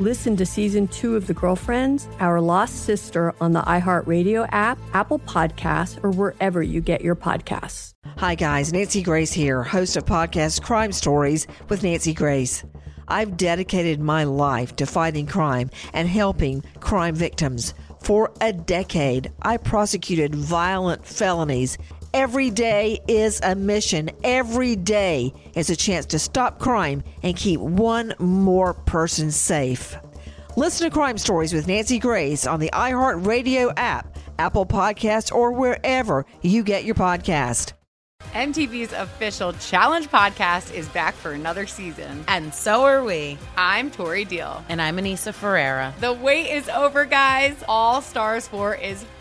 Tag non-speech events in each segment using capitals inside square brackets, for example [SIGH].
Listen to season two of The Girlfriends, Our Lost Sister on the iHeartRadio app, Apple Podcasts, or wherever you get your podcasts. Hi, guys. Nancy Grace here, host of podcast Crime Stories with Nancy Grace. I've dedicated my life to fighting crime and helping crime victims. For a decade, I prosecuted violent felonies Every day is a mission. Every day is a chance to stop crime and keep one more person safe. Listen to Crime Stories with Nancy Grace on the iHeartRadio app, Apple Podcasts, or wherever you get your podcast. MTV's official Challenge podcast is back for another season. And so are we. I'm Tori Deal. And I'm Aneesa Ferreira. The wait is over, guys. All Stars 4 is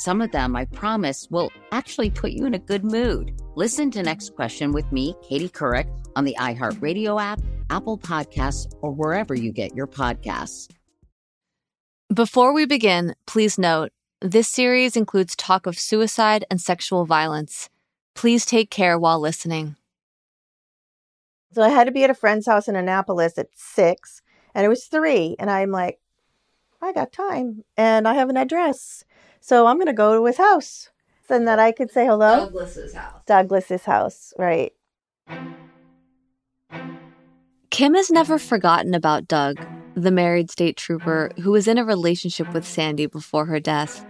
some of them, I promise, will actually put you in a good mood. Listen to Next Question with me, Katie Couric, on the iHeartRadio app, Apple Podcasts, or wherever you get your podcasts. Before we begin, please note this series includes talk of suicide and sexual violence. Please take care while listening. So I had to be at a friend's house in Annapolis at six, and it was three. And I'm like, I got time and I have an address. So I'm going to go to his house and that I could say hello. Douglas's house. Douglas's house, right. Kim has never forgotten about Doug, the married state trooper who was in a relationship with Sandy before her death.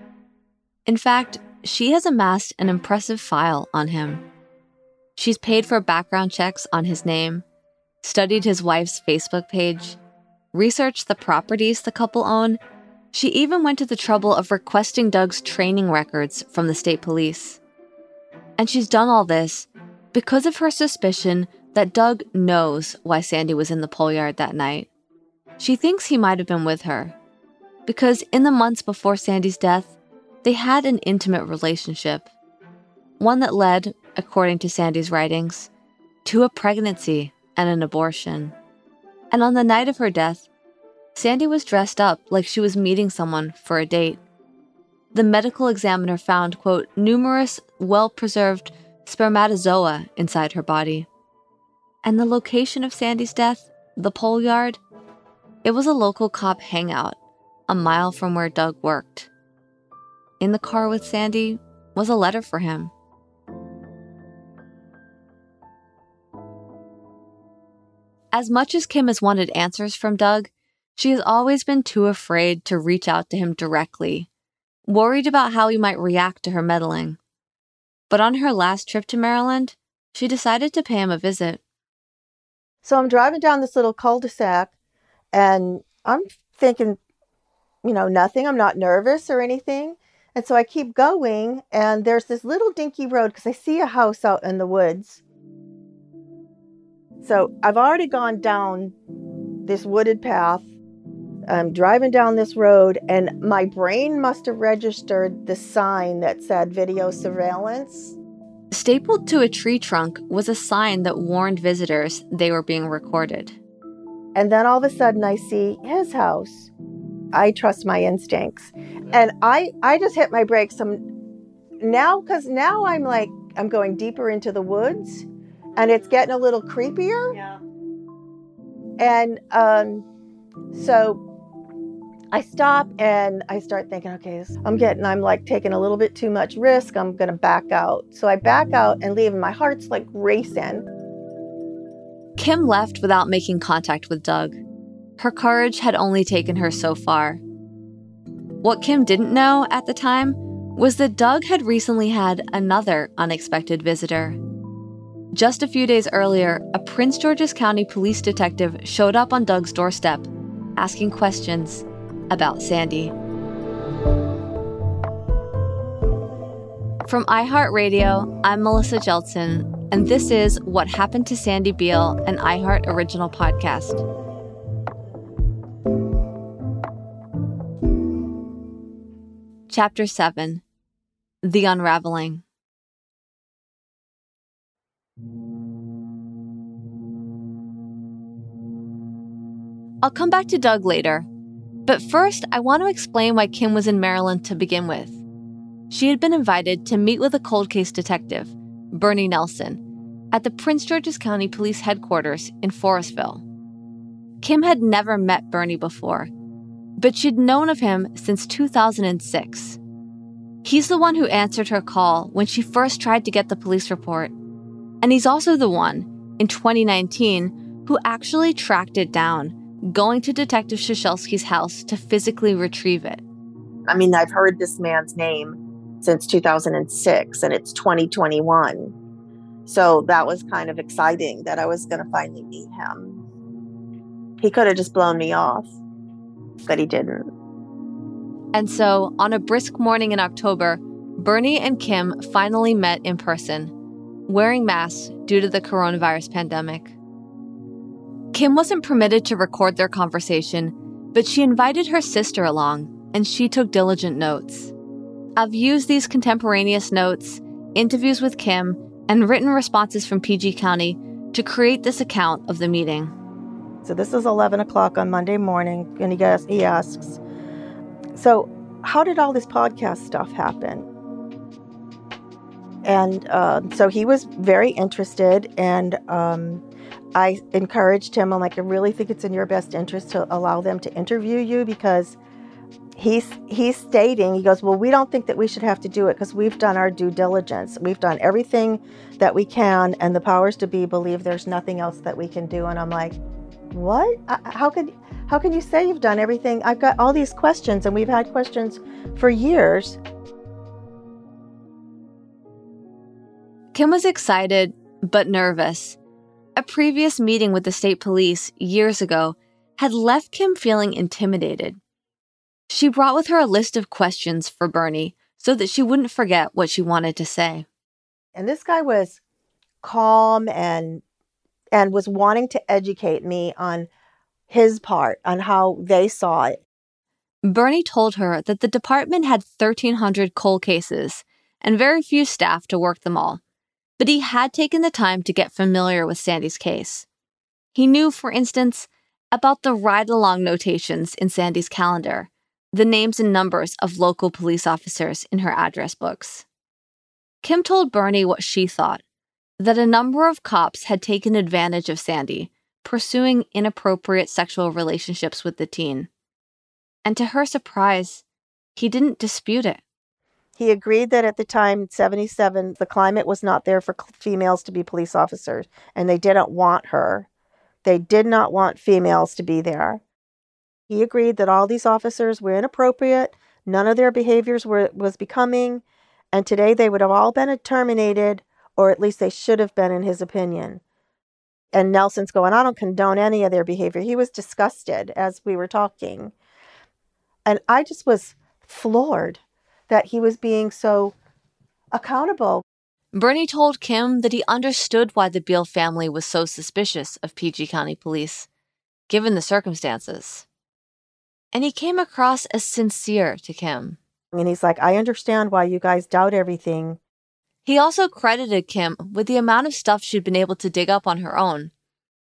In fact, she has amassed an impressive file on him. She's paid for background checks on his name, studied his wife's Facebook page, researched the properties the couple own, she even went to the trouble of requesting Doug's training records from the state police. And she's done all this because of her suspicion that Doug knows why Sandy was in the pole yard that night. She thinks he might have been with her because in the months before Sandy's death, they had an intimate relationship. One that led, according to Sandy's writings, to a pregnancy and an abortion. And on the night of her death, Sandy was dressed up like she was meeting someone for a date. The medical examiner found, quote, numerous well preserved spermatozoa inside her body. And the location of Sandy's death, the pole yard, it was a local cop hangout, a mile from where Doug worked. In the car with Sandy was a letter for him. As much as Kim has wanted answers from Doug, she has always been too afraid to reach out to him directly, worried about how he might react to her meddling. But on her last trip to Maryland, she decided to pay him a visit. So I'm driving down this little cul de sac and I'm thinking, you know, nothing. I'm not nervous or anything. And so I keep going, and there's this little dinky road because I see a house out in the woods. So I've already gone down this wooded path. I'm driving down this road, and my brain must have registered the sign that said video surveillance. Stapled to a tree trunk was a sign that warned visitors they were being recorded. And then all of a sudden, I see his house. I trust my instincts, and I I just hit my brakes. Some now because now I'm like I'm going deeper into the woods, and it's getting a little creepier. Yeah. And um, so I stop and I start thinking, okay, I'm getting, I'm like taking a little bit too much risk. I'm going to back out. So I back out and leave, and my heart's like racing. Kim left without making contact with Doug. Her courage had only taken her so far. What Kim didn't know at the time was that Doug had recently had another unexpected visitor. Just a few days earlier, a Prince George's County police detective showed up on Doug's doorstep, asking questions about Sandy. From iHeartRadio, I'm Melissa Jeltsen, and this is What Happened to Sandy Beale, an iHeart original podcast. Chapter 7 The Unraveling. I'll come back to Doug later, but first, I want to explain why Kim was in Maryland to begin with. She had been invited to meet with a cold case detective, Bernie Nelson, at the Prince George's County Police Headquarters in Forestville. Kim had never met Bernie before, but she'd known of him since 2006. He's the one who answered her call when she first tried to get the police report. And he's also the one, in 2019, who actually tracked it down going to Detective Shashelsky's house to physically retrieve it. I mean, I've heard this man's name since 2006 and it's 2021. So that was kind of exciting that I was going to finally meet him. He could have just blown me off, but he didn't. And so, on a brisk morning in October, Bernie and Kim finally met in person, wearing masks due to the coronavirus pandemic. Kim wasn't permitted to record their conversation, but she invited her sister along, and she took diligent notes. I've used these contemporaneous notes, interviews with Kim, and written responses from PG County to create this account of the meeting. So this is 11 o'clock on Monday morning, and he, goes, he asks, So, how did all this podcast stuff happen? And uh, so he was very interested, and um, I encouraged him. I'm like, I really think it's in your best interest to allow them to interview you because he's he's stating he goes well we don't think that we should have to do it because we've done our due diligence. We've done everything that we can and the powers to be believe there's nothing else that we can do. And i'm like what? How could how can you say you've done everything? I've got all these questions and we've had questions for years. Kim was excited but nervous a previous meeting with the state police years ago had left Kim feeling intimidated. She brought with her a list of questions for Bernie so that she wouldn't forget what she wanted to say. And this guy was calm and and was wanting to educate me on his part on how they saw it. Bernie told her that the department had 1300 cold cases and very few staff to work them all but he had taken the time to get familiar with Sandy's case. He knew, for instance, about the ride along notations in Sandy's calendar, the names and numbers of local police officers in her address books. Kim told Bernie what she thought that a number of cops had taken advantage of Sandy, pursuing inappropriate sexual relationships with the teen. And to her surprise, he didn't dispute it. He agreed that at the time, 77, the climate was not there for females to be police officers, and they didn't want her. They did not want females to be there. He agreed that all these officers were inappropriate, none of their behaviors were was becoming, and today they would have all been terminated, or at least they should have been, in his opinion. And Nelson's going, I don't condone any of their behavior. He was disgusted as we were talking. And I just was floored that he was being so accountable. Bernie told Kim that he understood why the Beale family was so suspicious of PG County police. given the circumstances. And he came across as sincere to Kim. And he's like, I understand why you guys doubt everything. He also credited Kim with the amount of stuff she'd been able to dig up on her own,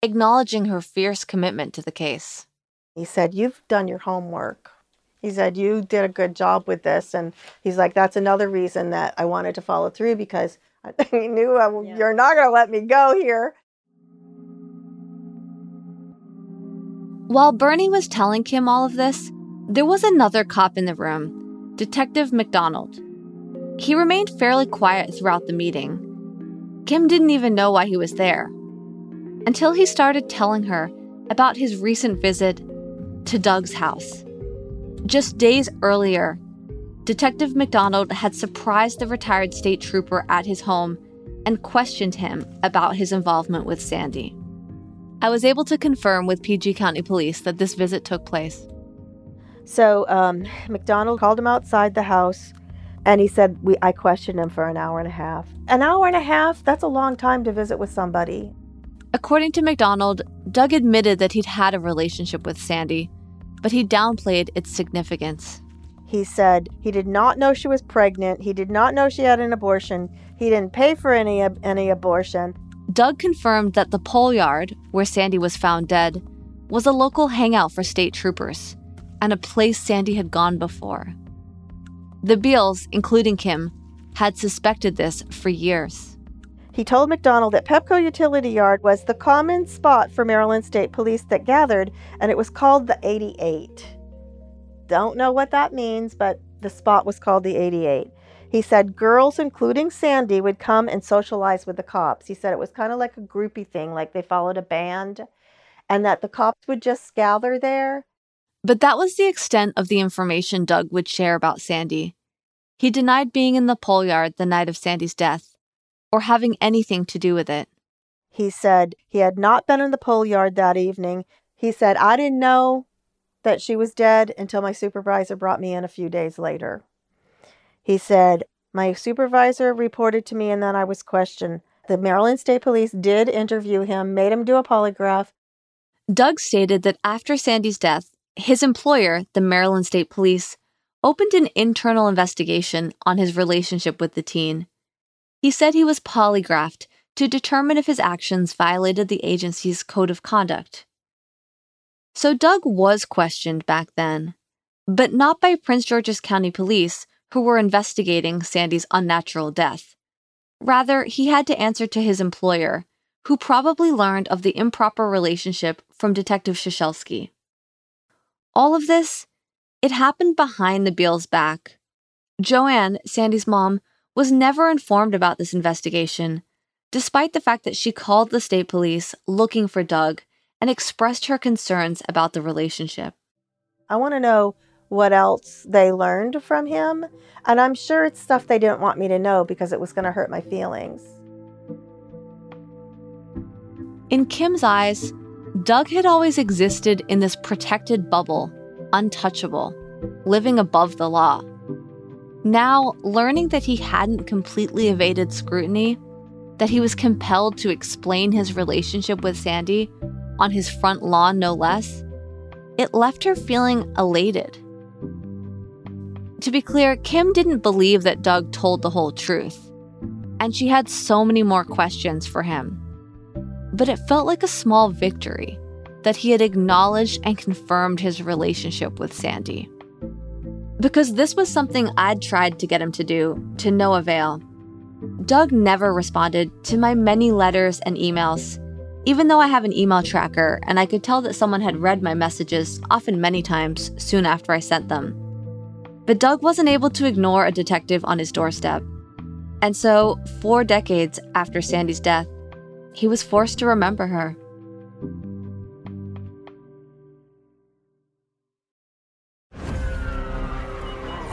acknowledging her fierce commitment to the case. He said, You've done your homework. He said, You did a good job with this. And he's like, That's another reason that I wanted to follow through because [LAUGHS] I knew I, yeah. you're not going to let me go here. While Bernie was telling Kim all of this, there was another cop in the room, Detective McDonald. He remained fairly quiet throughout the meeting. Kim didn't even know why he was there until he started telling her about his recent visit to Doug's house. Just days earlier, Detective McDonald had surprised the retired state trooper at his home and questioned him about his involvement with Sandy. I was able to confirm with PG County Police that this visit took place. So, um, McDonald called him outside the house and he said, we, I questioned him for an hour and a half. An hour and a half? That's a long time to visit with somebody. According to McDonald, Doug admitted that he'd had a relationship with Sandy, but he downplayed its significance. He said he did not know she was pregnant. He did not know she had an abortion. He didn't pay for any any abortion. Doug confirmed that the pole yard, where Sandy was found dead, was a local hangout for state troopers and a place Sandy had gone before. The Beals, including Kim, had suspected this for years. He told McDonald that Pepco Utility Yard was the common spot for Maryland State Police that gathered, and it was called the 88. Don't know what that means, but the spot was called the 88. He said girls, including Sandy, would come and socialize with the cops. He said it was kind of like a groupie thing, like they followed a band, and that the cops would just gather there. But that was the extent of the information Doug would share about Sandy. He denied being in the pole yard the night of Sandy's death or having anything to do with it. He said he had not been in the pole yard that evening. He said, I didn't know that she was dead until my supervisor brought me in a few days later. He said, My supervisor reported to me and then I was questioned. The Maryland State Police did interview him, made him do a polygraph. Doug stated that after Sandy's death, his employer, the Maryland State Police, opened an internal investigation on his relationship with the teen. He said he was polygraphed to determine if his actions violated the agency's code of conduct. So Doug was questioned back then, but not by Prince George's County Police, who were investigating Sandy's unnatural death. Rather, he had to answer to his employer, who probably learned of the improper relationship from Detective Shashelsky. All of this, it happened behind the Beals' back. Joanne, Sandy's mom, was never informed about this investigation, despite the fact that she called the state police looking for Doug and expressed her concerns about the relationship. I want to know what else they learned from him, and I'm sure it's stuff they didn't want me to know because it was going to hurt my feelings. In Kim's eyes, Doug had always existed in this protected bubble, untouchable, living above the law. Now, learning that he hadn't completely evaded scrutiny, that he was compelled to explain his relationship with Sandy on his front lawn, no less, it left her feeling elated. To be clear, Kim didn't believe that Doug told the whole truth, and she had so many more questions for him. But it felt like a small victory that he had acknowledged and confirmed his relationship with Sandy. Because this was something I'd tried to get him to do, to no avail. Doug never responded to my many letters and emails, even though I have an email tracker and I could tell that someone had read my messages, often many times, soon after I sent them. But Doug wasn't able to ignore a detective on his doorstep. And so, four decades after Sandy's death, he was forced to remember her.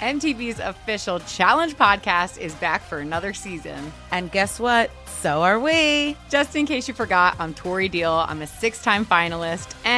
MTV's official Challenge podcast is back for another season. And guess what? So are we. Just in case you forgot, I'm Tori Deal. I'm a six time finalist and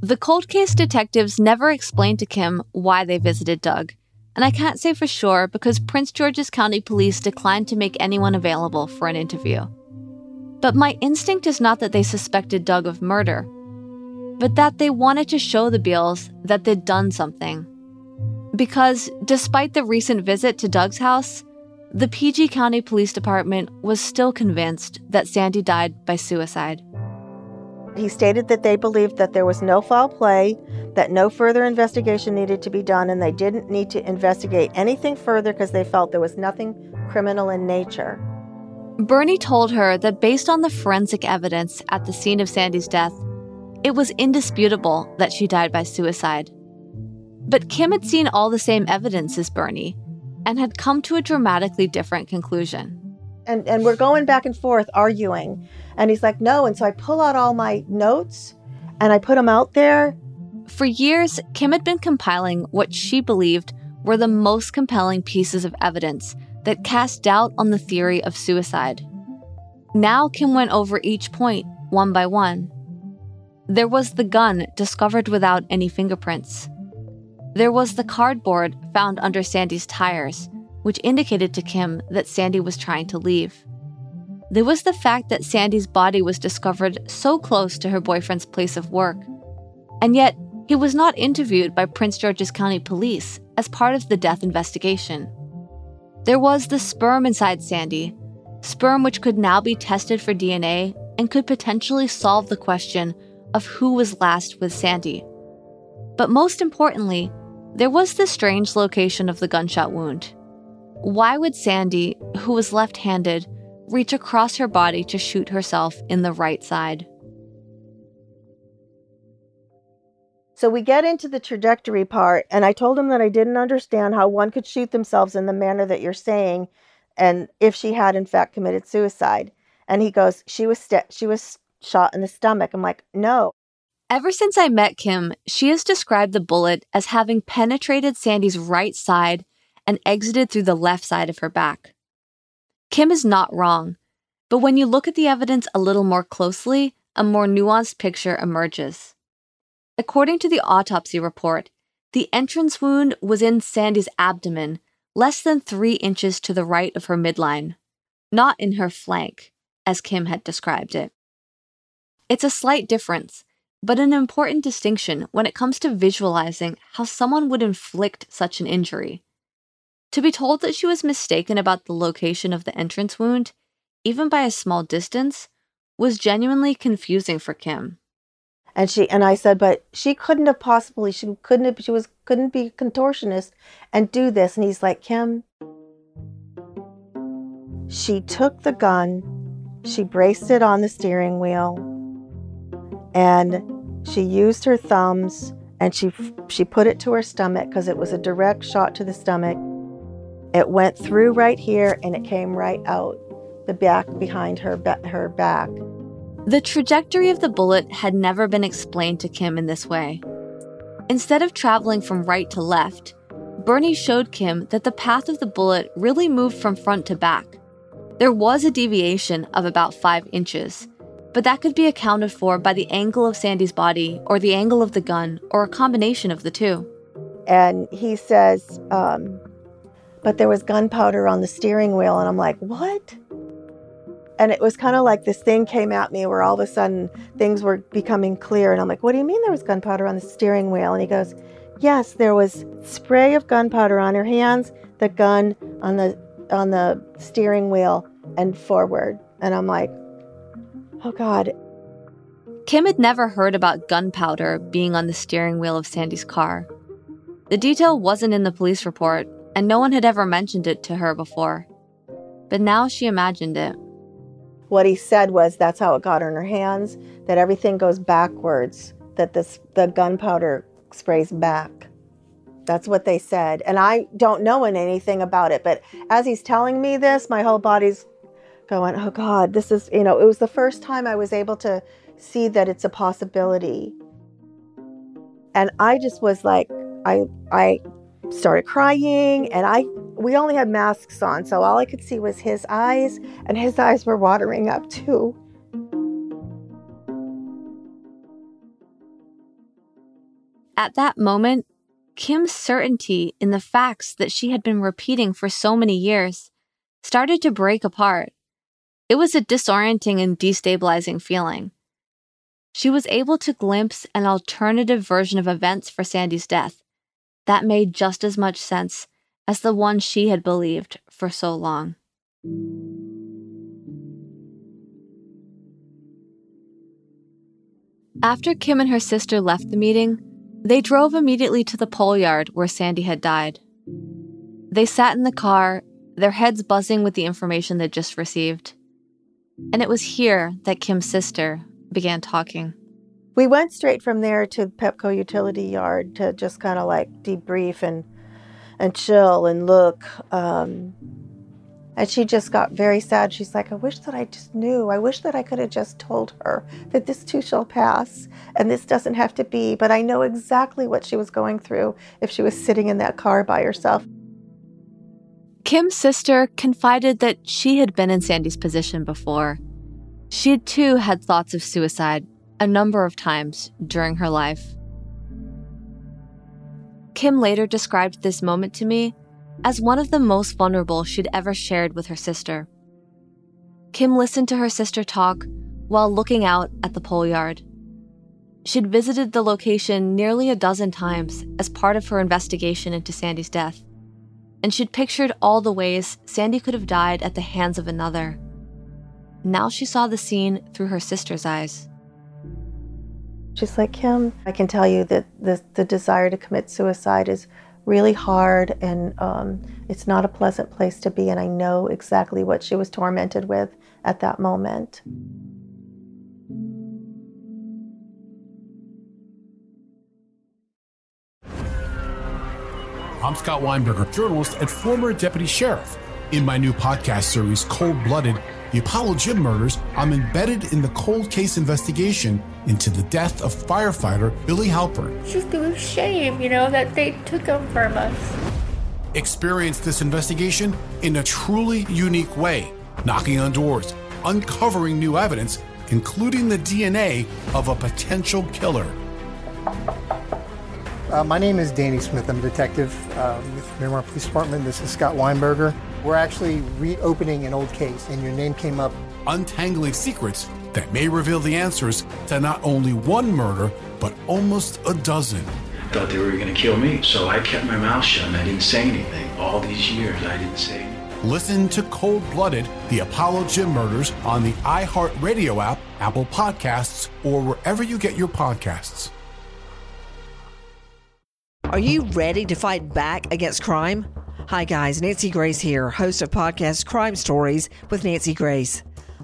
The cold case detectives never explained to Kim why they visited Doug. And I can't say for sure because Prince George's County Police declined to make anyone available for an interview. But my instinct is not that they suspected Doug of murder, but that they wanted to show the Beals that they'd done something. Because despite the recent visit to Doug's house, the PG County Police Department was still convinced that Sandy died by suicide. He stated that they believed that there was no foul play, that no further investigation needed to be done, and they didn't need to investigate anything further because they felt there was nothing criminal in nature. Bernie told her that based on the forensic evidence at the scene of Sandy's death, it was indisputable that she died by suicide. But Kim had seen all the same evidence as Bernie and had come to a dramatically different conclusion. And, and we're going back and forth arguing. And he's like, no. And so I pull out all my notes and I put them out there. For years, Kim had been compiling what she believed were the most compelling pieces of evidence that cast doubt on the theory of suicide. Now, Kim went over each point one by one. There was the gun discovered without any fingerprints. There was the cardboard found under Sandy's tires, which indicated to Kim that Sandy was trying to leave. There was the fact that Sandy's body was discovered so close to her boyfriend's place of work. And yet, he was not interviewed by Prince George's County Police as part of the death investigation. There was the sperm inside Sandy, sperm which could now be tested for DNA and could potentially solve the question of who was last with Sandy. But most importantly, there was the strange location of the gunshot wound. Why would Sandy, who was left handed, reach across her body to shoot herself in the right side? So we get into the trajectory part, and I told him that I didn't understand how one could shoot themselves in the manner that you're saying, and if she had in fact committed suicide. And he goes, "She was st- she was shot in the stomach." I'm like, "No." Ever since I met Kim, she has described the bullet as having penetrated Sandy's right side and exited through the left side of her back. Kim is not wrong, but when you look at the evidence a little more closely, a more nuanced picture emerges. According to the autopsy report, the entrance wound was in Sandy's abdomen, less than three inches to the right of her midline, not in her flank, as Kim had described it. It's a slight difference, but an important distinction when it comes to visualizing how someone would inflict such an injury. To be told that she was mistaken about the location of the entrance wound, even by a small distance, was genuinely confusing for Kim and she and I said, but she couldn't have possibly she couldn't have, she was couldn't be a contortionist and do this. And he's like, Kim, she took the gun, she braced it on the steering wheel, and she used her thumbs and she she put it to her stomach because it was a direct shot to the stomach. It went through right here and it came right out the back behind her her back. The trajectory of the bullet had never been explained to Kim in this way. Instead of traveling from right to left, Bernie showed Kim that the path of the bullet really moved from front to back. There was a deviation of about 5 inches, but that could be accounted for by the angle of Sandy's body or the angle of the gun or a combination of the two. And he says, um, but there was gunpowder on the steering wheel. And I'm like, what? And it was kind of like this thing came at me where all of a sudden things were becoming clear. And I'm like, what do you mean there was gunpowder on the steering wheel? And he goes, yes, there was spray of gunpowder on her hands, the gun on the on the steering wheel and forward. And I'm like, oh God. Kim had never heard about gunpowder being on the steering wheel of Sandy's car. The detail wasn't in the police report, and no one had ever mentioned it to her before. But now she imagined it what he said was that's how it got in her hands, that everything goes backwards, that this the gunpowder sprays back. That's what they said. And I don't know anything about it, but as he's telling me this, my whole body's going, "Oh god, this is, you know, it was the first time I was able to see that it's a possibility." And I just was like I I started crying and I we only had masks on, so all I could see was his eyes, and his [LAUGHS] eyes were watering up too. At that moment, Kim's certainty in the facts that she had been repeating for so many years started to break apart. It was a disorienting and destabilizing feeling. She was able to glimpse an alternative version of events for Sandy's death that made just as much sense as the one she had believed for so long. After Kim and her sister left the meeting, they drove immediately to the pole yard where Sandy had died. They sat in the car, their heads buzzing with the information they'd just received. And it was here that Kim's sister began talking. We went straight from there to Pepco Utility Yard to just kind of like debrief and and chill and look. Um, and she just got very sad. She's like, I wish that I just knew. I wish that I could have just told her that this too shall pass and this doesn't have to be. But I know exactly what she was going through if she was sitting in that car by herself. Kim's sister confided that she had been in Sandy's position before. She too had thoughts of suicide a number of times during her life. Kim later described this moment to me as one of the most vulnerable she'd ever shared with her sister. Kim listened to her sister talk while looking out at the pole yard. She'd visited the location nearly a dozen times as part of her investigation into Sandy's death, and she'd pictured all the ways Sandy could have died at the hands of another. Now she saw the scene through her sister's eyes. She's like, Kim, I can tell you that the, the desire to commit suicide is really hard and um, it's not a pleasant place to be. And I know exactly what she was tormented with at that moment. I'm Scott Weinberger, journalist and former deputy sheriff. In my new podcast series, Cold Blooded The Apollo Gym Murders, I'm embedded in the cold case investigation into the death of firefighter Billy Halpern. It's just a shame, you know, that they took him from us. Experience this investigation in a truly unique way, knocking on doors, uncovering new evidence, including the DNA of a potential killer. Uh, my name is Danny Smith. I'm a detective uh, with Miramar Police Department. This is Scott Weinberger. We're actually reopening an old case, and your name came up. Untangling secrets that may reveal the answers to not only one murder, but almost a dozen. I thought they were going to kill me, so I kept my mouth shut and I didn't say anything. All these years, I didn't say anything. Listen to Cold Blooded, the Apollo Gym Murders on the iHeartRadio app, Apple Podcasts, or wherever you get your podcasts. Are you ready to fight back against crime? Hi, guys. Nancy Grace here, host of podcast Crime Stories with Nancy Grace.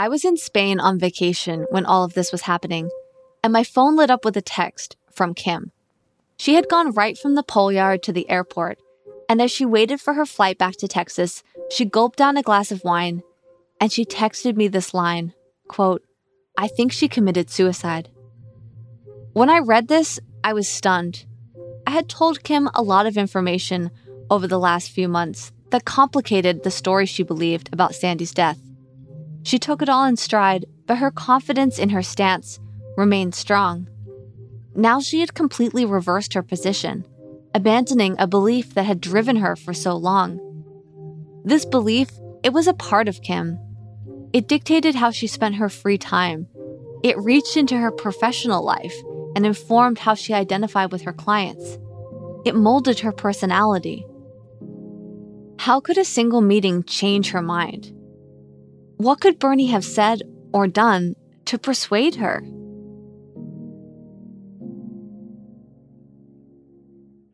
I was in Spain on vacation when all of this was happening, and my phone lit up with a text from Kim. She had gone right from the pole yard to the airport, and as she waited for her flight back to Texas, she gulped down a glass of wine and she texted me this line quote, I think she committed suicide. When I read this, I was stunned. I had told Kim a lot of information over the last few months that complicated the story she believed about Sandy's death. She took it all in stride, but her confidence in her stance remained strong. Now she had completely reversed her position, abandoning a belief that had driven her for so long. This belief, it was a part of Kim. It dictated how she spent her free time. It reached into her professional life and informed how she identified with her clients. It molded her personality. How could a single meeting change her mind? What could Bernie have said or done to persuade her?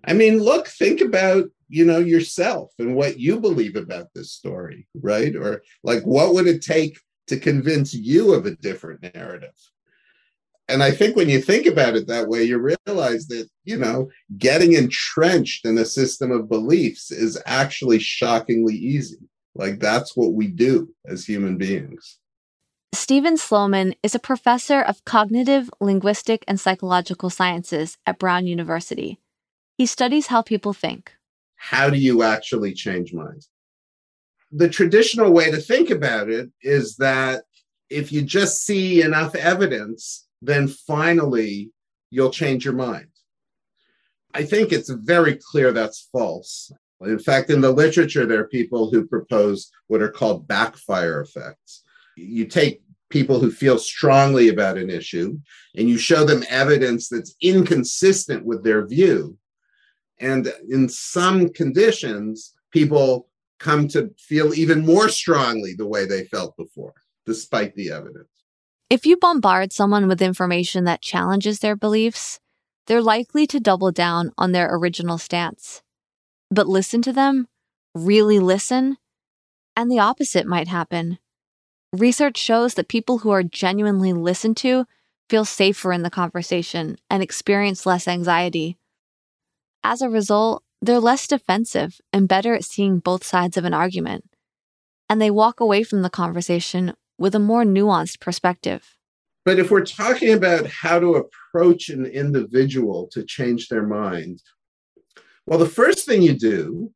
I mean, look, think about, you know, yourself and what you believe about this story, right? Or like, what would it take to convince you of a different narrative? And I think when you think about it that way, you realize that, you know, getting entrenched in a system of beliefs is actually shockingly easy. Like, that's what we do as human beings. Steven Sloman is a professor of cognitive, linguistic, and psychological sciences at Brown University. He studies how people think. How do you actually change minds? The traditional way to think about it is that if you just see enough evidence, then finally you'll change your mind. I think it's very clear that's false. In fact, in the literature, there are people who propose what are called backfire effects. You take people who feel strongly about an issue and you show them evidence that's inconsistent with their view. And in some conditions, people come to feel even more strongly the way they felt before, despite the evidence. If you bombard someone with information that challenges their beliefs, they're likely to double down on their original stance. But listen to them, really listen, and the opposite might happen. Research shows that people who are genuinely listened to feel safer in the conversation and experience less anxiety. As a result, they're less defensive and better at seeing both sides of an argument. And they walk away from the conversation with a more nuanced perspective. But if we're talking about how to approach an individual to change their mind, well, the first thing you do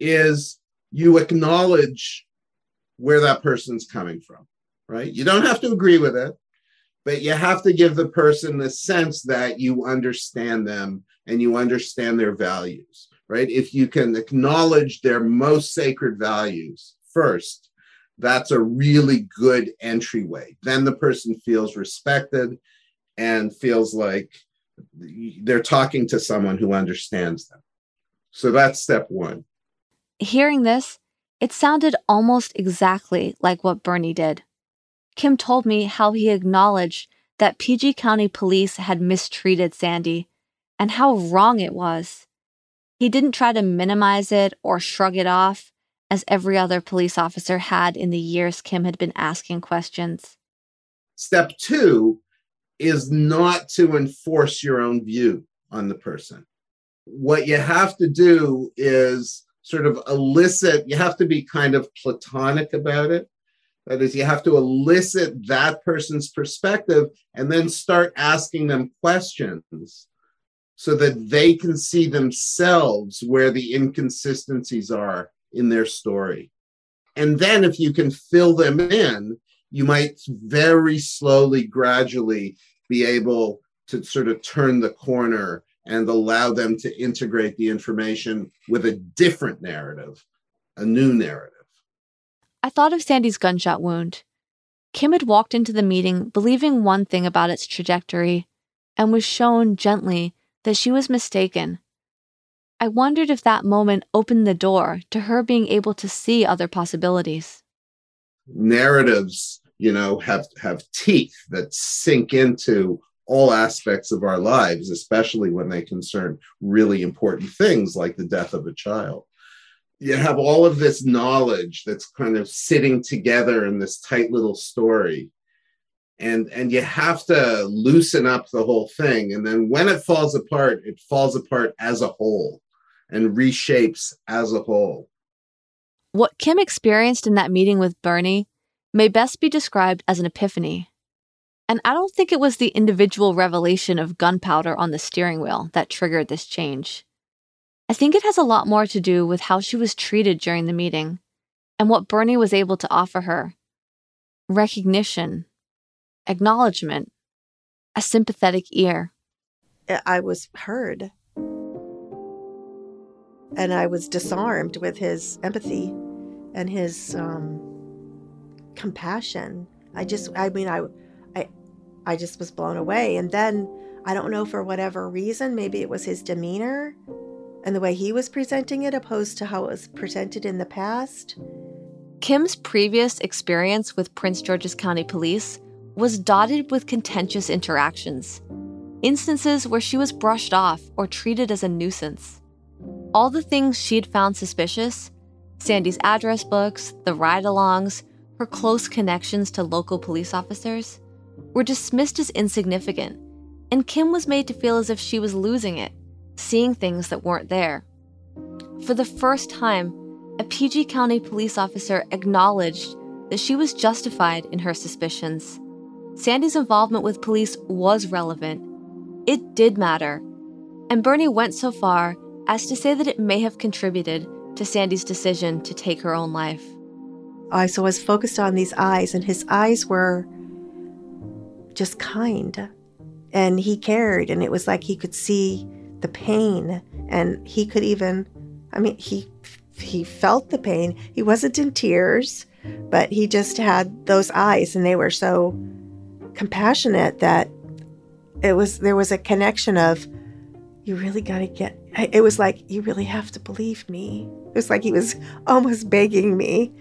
is you acknowledge where that person's coming from, right? You don't have to agree with it, but you have to give the person the sense that you understand them and you understand their values, right? If you can acknowledge their most sacred values first, that's a really good entryway. Then the person feels respected and feels like they're talking to someone who understands them. So that's step one. Hearing this, it sounded almost exactly like what Bernie did. Kim told me how he acknowledged that PG County police had mistreated Sandy and how wrong it was. He didn't try to minimize it or shrug it off, as every other police officer had in the years Kim had been asking questions. Step two is not to enforce your own view on the person. What you have to do is sort of elicit, you have to be kind of platonic about it. That is, you have to elicit that person's perspective and then start asking them questions so that they can see themselves where the inconsistencies are in their story. And then, if you can fill them in, you might very slowly, gradually be able to sort of turn the corner and allow them to integrate the information with a different narrative, a new narrative. I thought of Sandy's gunshot wound. Kim had walked into the meeting believing one thing about its trajectory and was shown gently that she was mistaken. I wondered if that moment opened the door to her being able to see other possibilities. Narratives, you know, have have teeth that sink into all aspects of our lives, especially when they concern really important things like the death of a child. You have all of this knowledge that's kind of sitting together in this tight little story. And, and you have to loosen up the whole thing. And then when it falls apart, it falls apart as a whole and reshapes as a whole. What Kim experienced in that meeting with Bernie may best be described as an epiphany. And I don't think it was the individual revelation of gunpowder on the steering wheel that triggered this change. I think it has a lot more to do with how she was treated during the meeting and what Bernie was able to offer her recognition, acknowledgement, a sympathetic ear. I was heard. And I was disarmed with his empathy and his um, compassion. I just, I mean, I, I, just was blown away. And then I don't know for whatever reason, maybe it was his demeanor and the way he was presenting it opposed to how it was presented in the past. Kim's previous experience with Prince George's County Police was dotted with contentious interactions, instances where she was brushed off or treated as a nuisance. All the things she'd found suspicious Sandy's address books, the ride alongs, her close connections to local police officers were dismissed as insignificant, and Kim was made to feel as if she was losing it, seeing things that weren't there. For the first time, a PG County police officer acknowledged that she was justified in her suspicions. Sandy's involvement with police was relevant. It did matter. And Bernie went so far as to say that it may have contributed to Sandy's decision to take her own life. I was focused on these eyes, and his eyes were just kind. And he cared, and it was like he could see the pain, and he could even, I mean, he he felt the pain. He wasn't in tears, but he just had those eyes, and they were so compassionate that it was there was a connection of you really got to get it was like you really have to believe me it was like he was almost begging me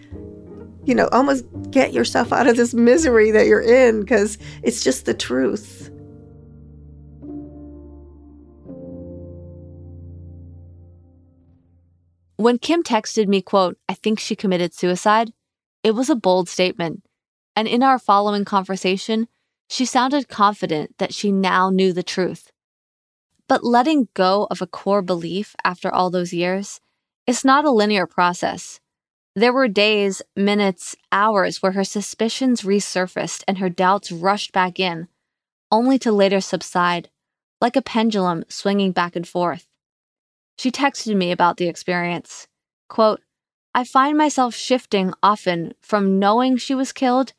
you know almost get yourself out of this misery that you're in because it's just the truth. When kim texted me quote i think she committed suicide it was a bold statement. And in our following conversation she sounded confident that she now knew the truth. But letting go of a core belief after all those years, it's not a linear process. There were days, minutes, hours where her suspicions resurfaced and her doubts rushed back in, only to later subside, like a pendulum swinging back and forth. She texted me about the experience. Quote, I find myself shifting often from knowing she was killed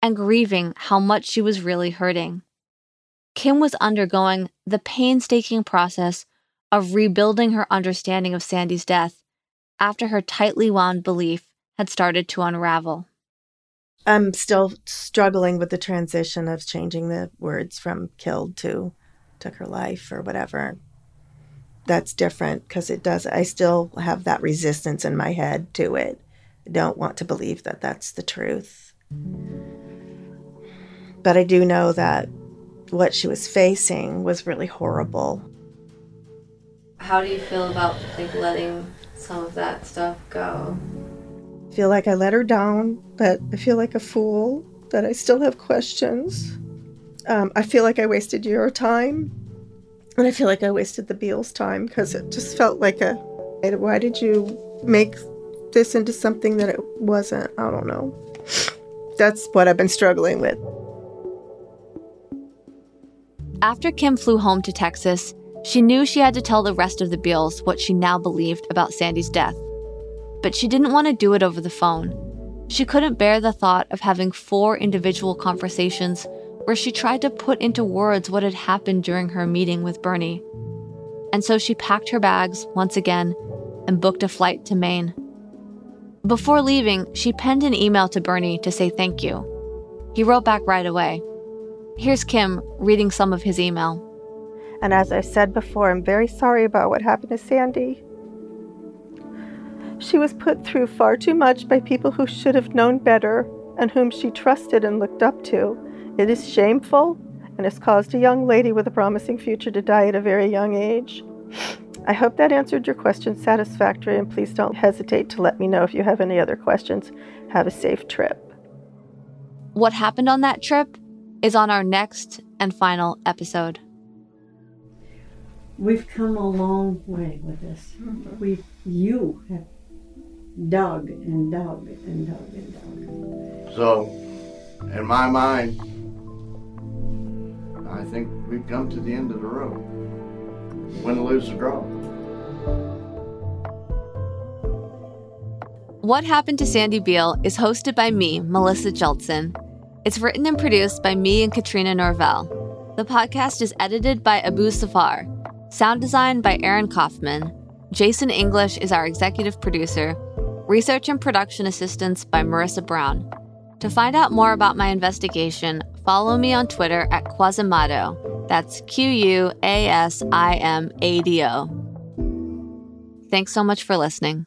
and grieving how much she was really hurting. Kim was undergoing the painstaking process of rebuilding her understanding of Sandy's death after her tightly wound belief had started to unravel. I'm still struggling with the transition of changing the words from killed to took her life or whatever. That's different because it does, I still have that resistance in my head to it. I don't want to believe that that's the truth. But I do know that what she was facing was really horrible. How do you feel about like letting some of that stuff go? I feel like I let her down, but I feel like a fool, that I still have questions. Um, I feel like I wasted your time, and I feel like I wasted the Beals' time because it just felt like a. Why did you make this into something that it wasn't? I don't know. That's what I've been struggling with. After Kim flew home to Texas, she knew she had to tell the rest of the Beals what she now believed about Sandy's death. But she didn't want to do it over the phone. She couldn't bear the thought of having four individual conversations where she tried to put into words what had happened during her meeting with Bernie. And so she packed her bags once again and booked a flight to Maine. Before leaving, she penned an email to Bernie to say thank you. He wrote back right away. Here's Kim reading some of his email. And as I said before, I'm very sorry about what happened to Sandy. She was put through far too much by people who should have known better and whom she trusted and looked up to. It is shameful and has caused a young lady with a promising future to die at a very young age. I hope that answered your question satisfactorily, and please don't hesitate to let me know if you have any other questions. Have a safe trip. What happened on that trip is on our next and final episode. We've come a long way with this. Mm-hmm. We, you have dug and dug and dug and dug. So, in my mind, I think we've come to the end of the road. Win, lose, or draw. What Happened to Sandy Beal is hosted by me, Melissa Jeltsen. It's written and produced by me and Katrina Norvell. The podcast is edited by Abu Safar. Sound design by Aaron Kaufman. Jason English is our executive producer. Research and production assistance by Marissa Brown. To find out more about my investigation, follow me on Twitter at QuasiMado. That's Q U A S I M A D O. Thanks so much for listening.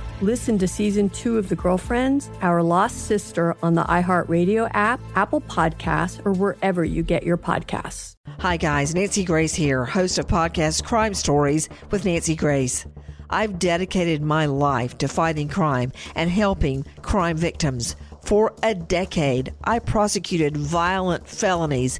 Listen to season two of The Girlfriends, Our Lost Sister on the iHeartRadio app, Apple Podcasts, or wherever you get your podcasts. Hi, guys. Nancy Grace here, host of podcast Crime Stories with Nancy Grace. I've dedicated my life to fighting crime and helping crime victims. For a decade, I prosecuted violent felonies.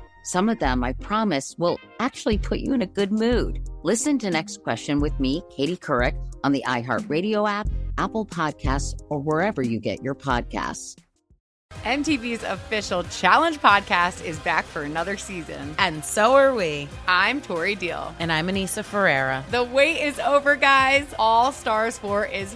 Some of them, I promise, will actually put you in a good mood. Listen to Next Question with me, Katie Couric, on the iHeartRadio app, Apple Podcasts, or wherever you get your podcasts. MTV's official Challenge podcast is back for another season. And so are we. I'm Tori Deal. And I'm Aneesa Ferreira. The wait is over, guys. All Stars 4 is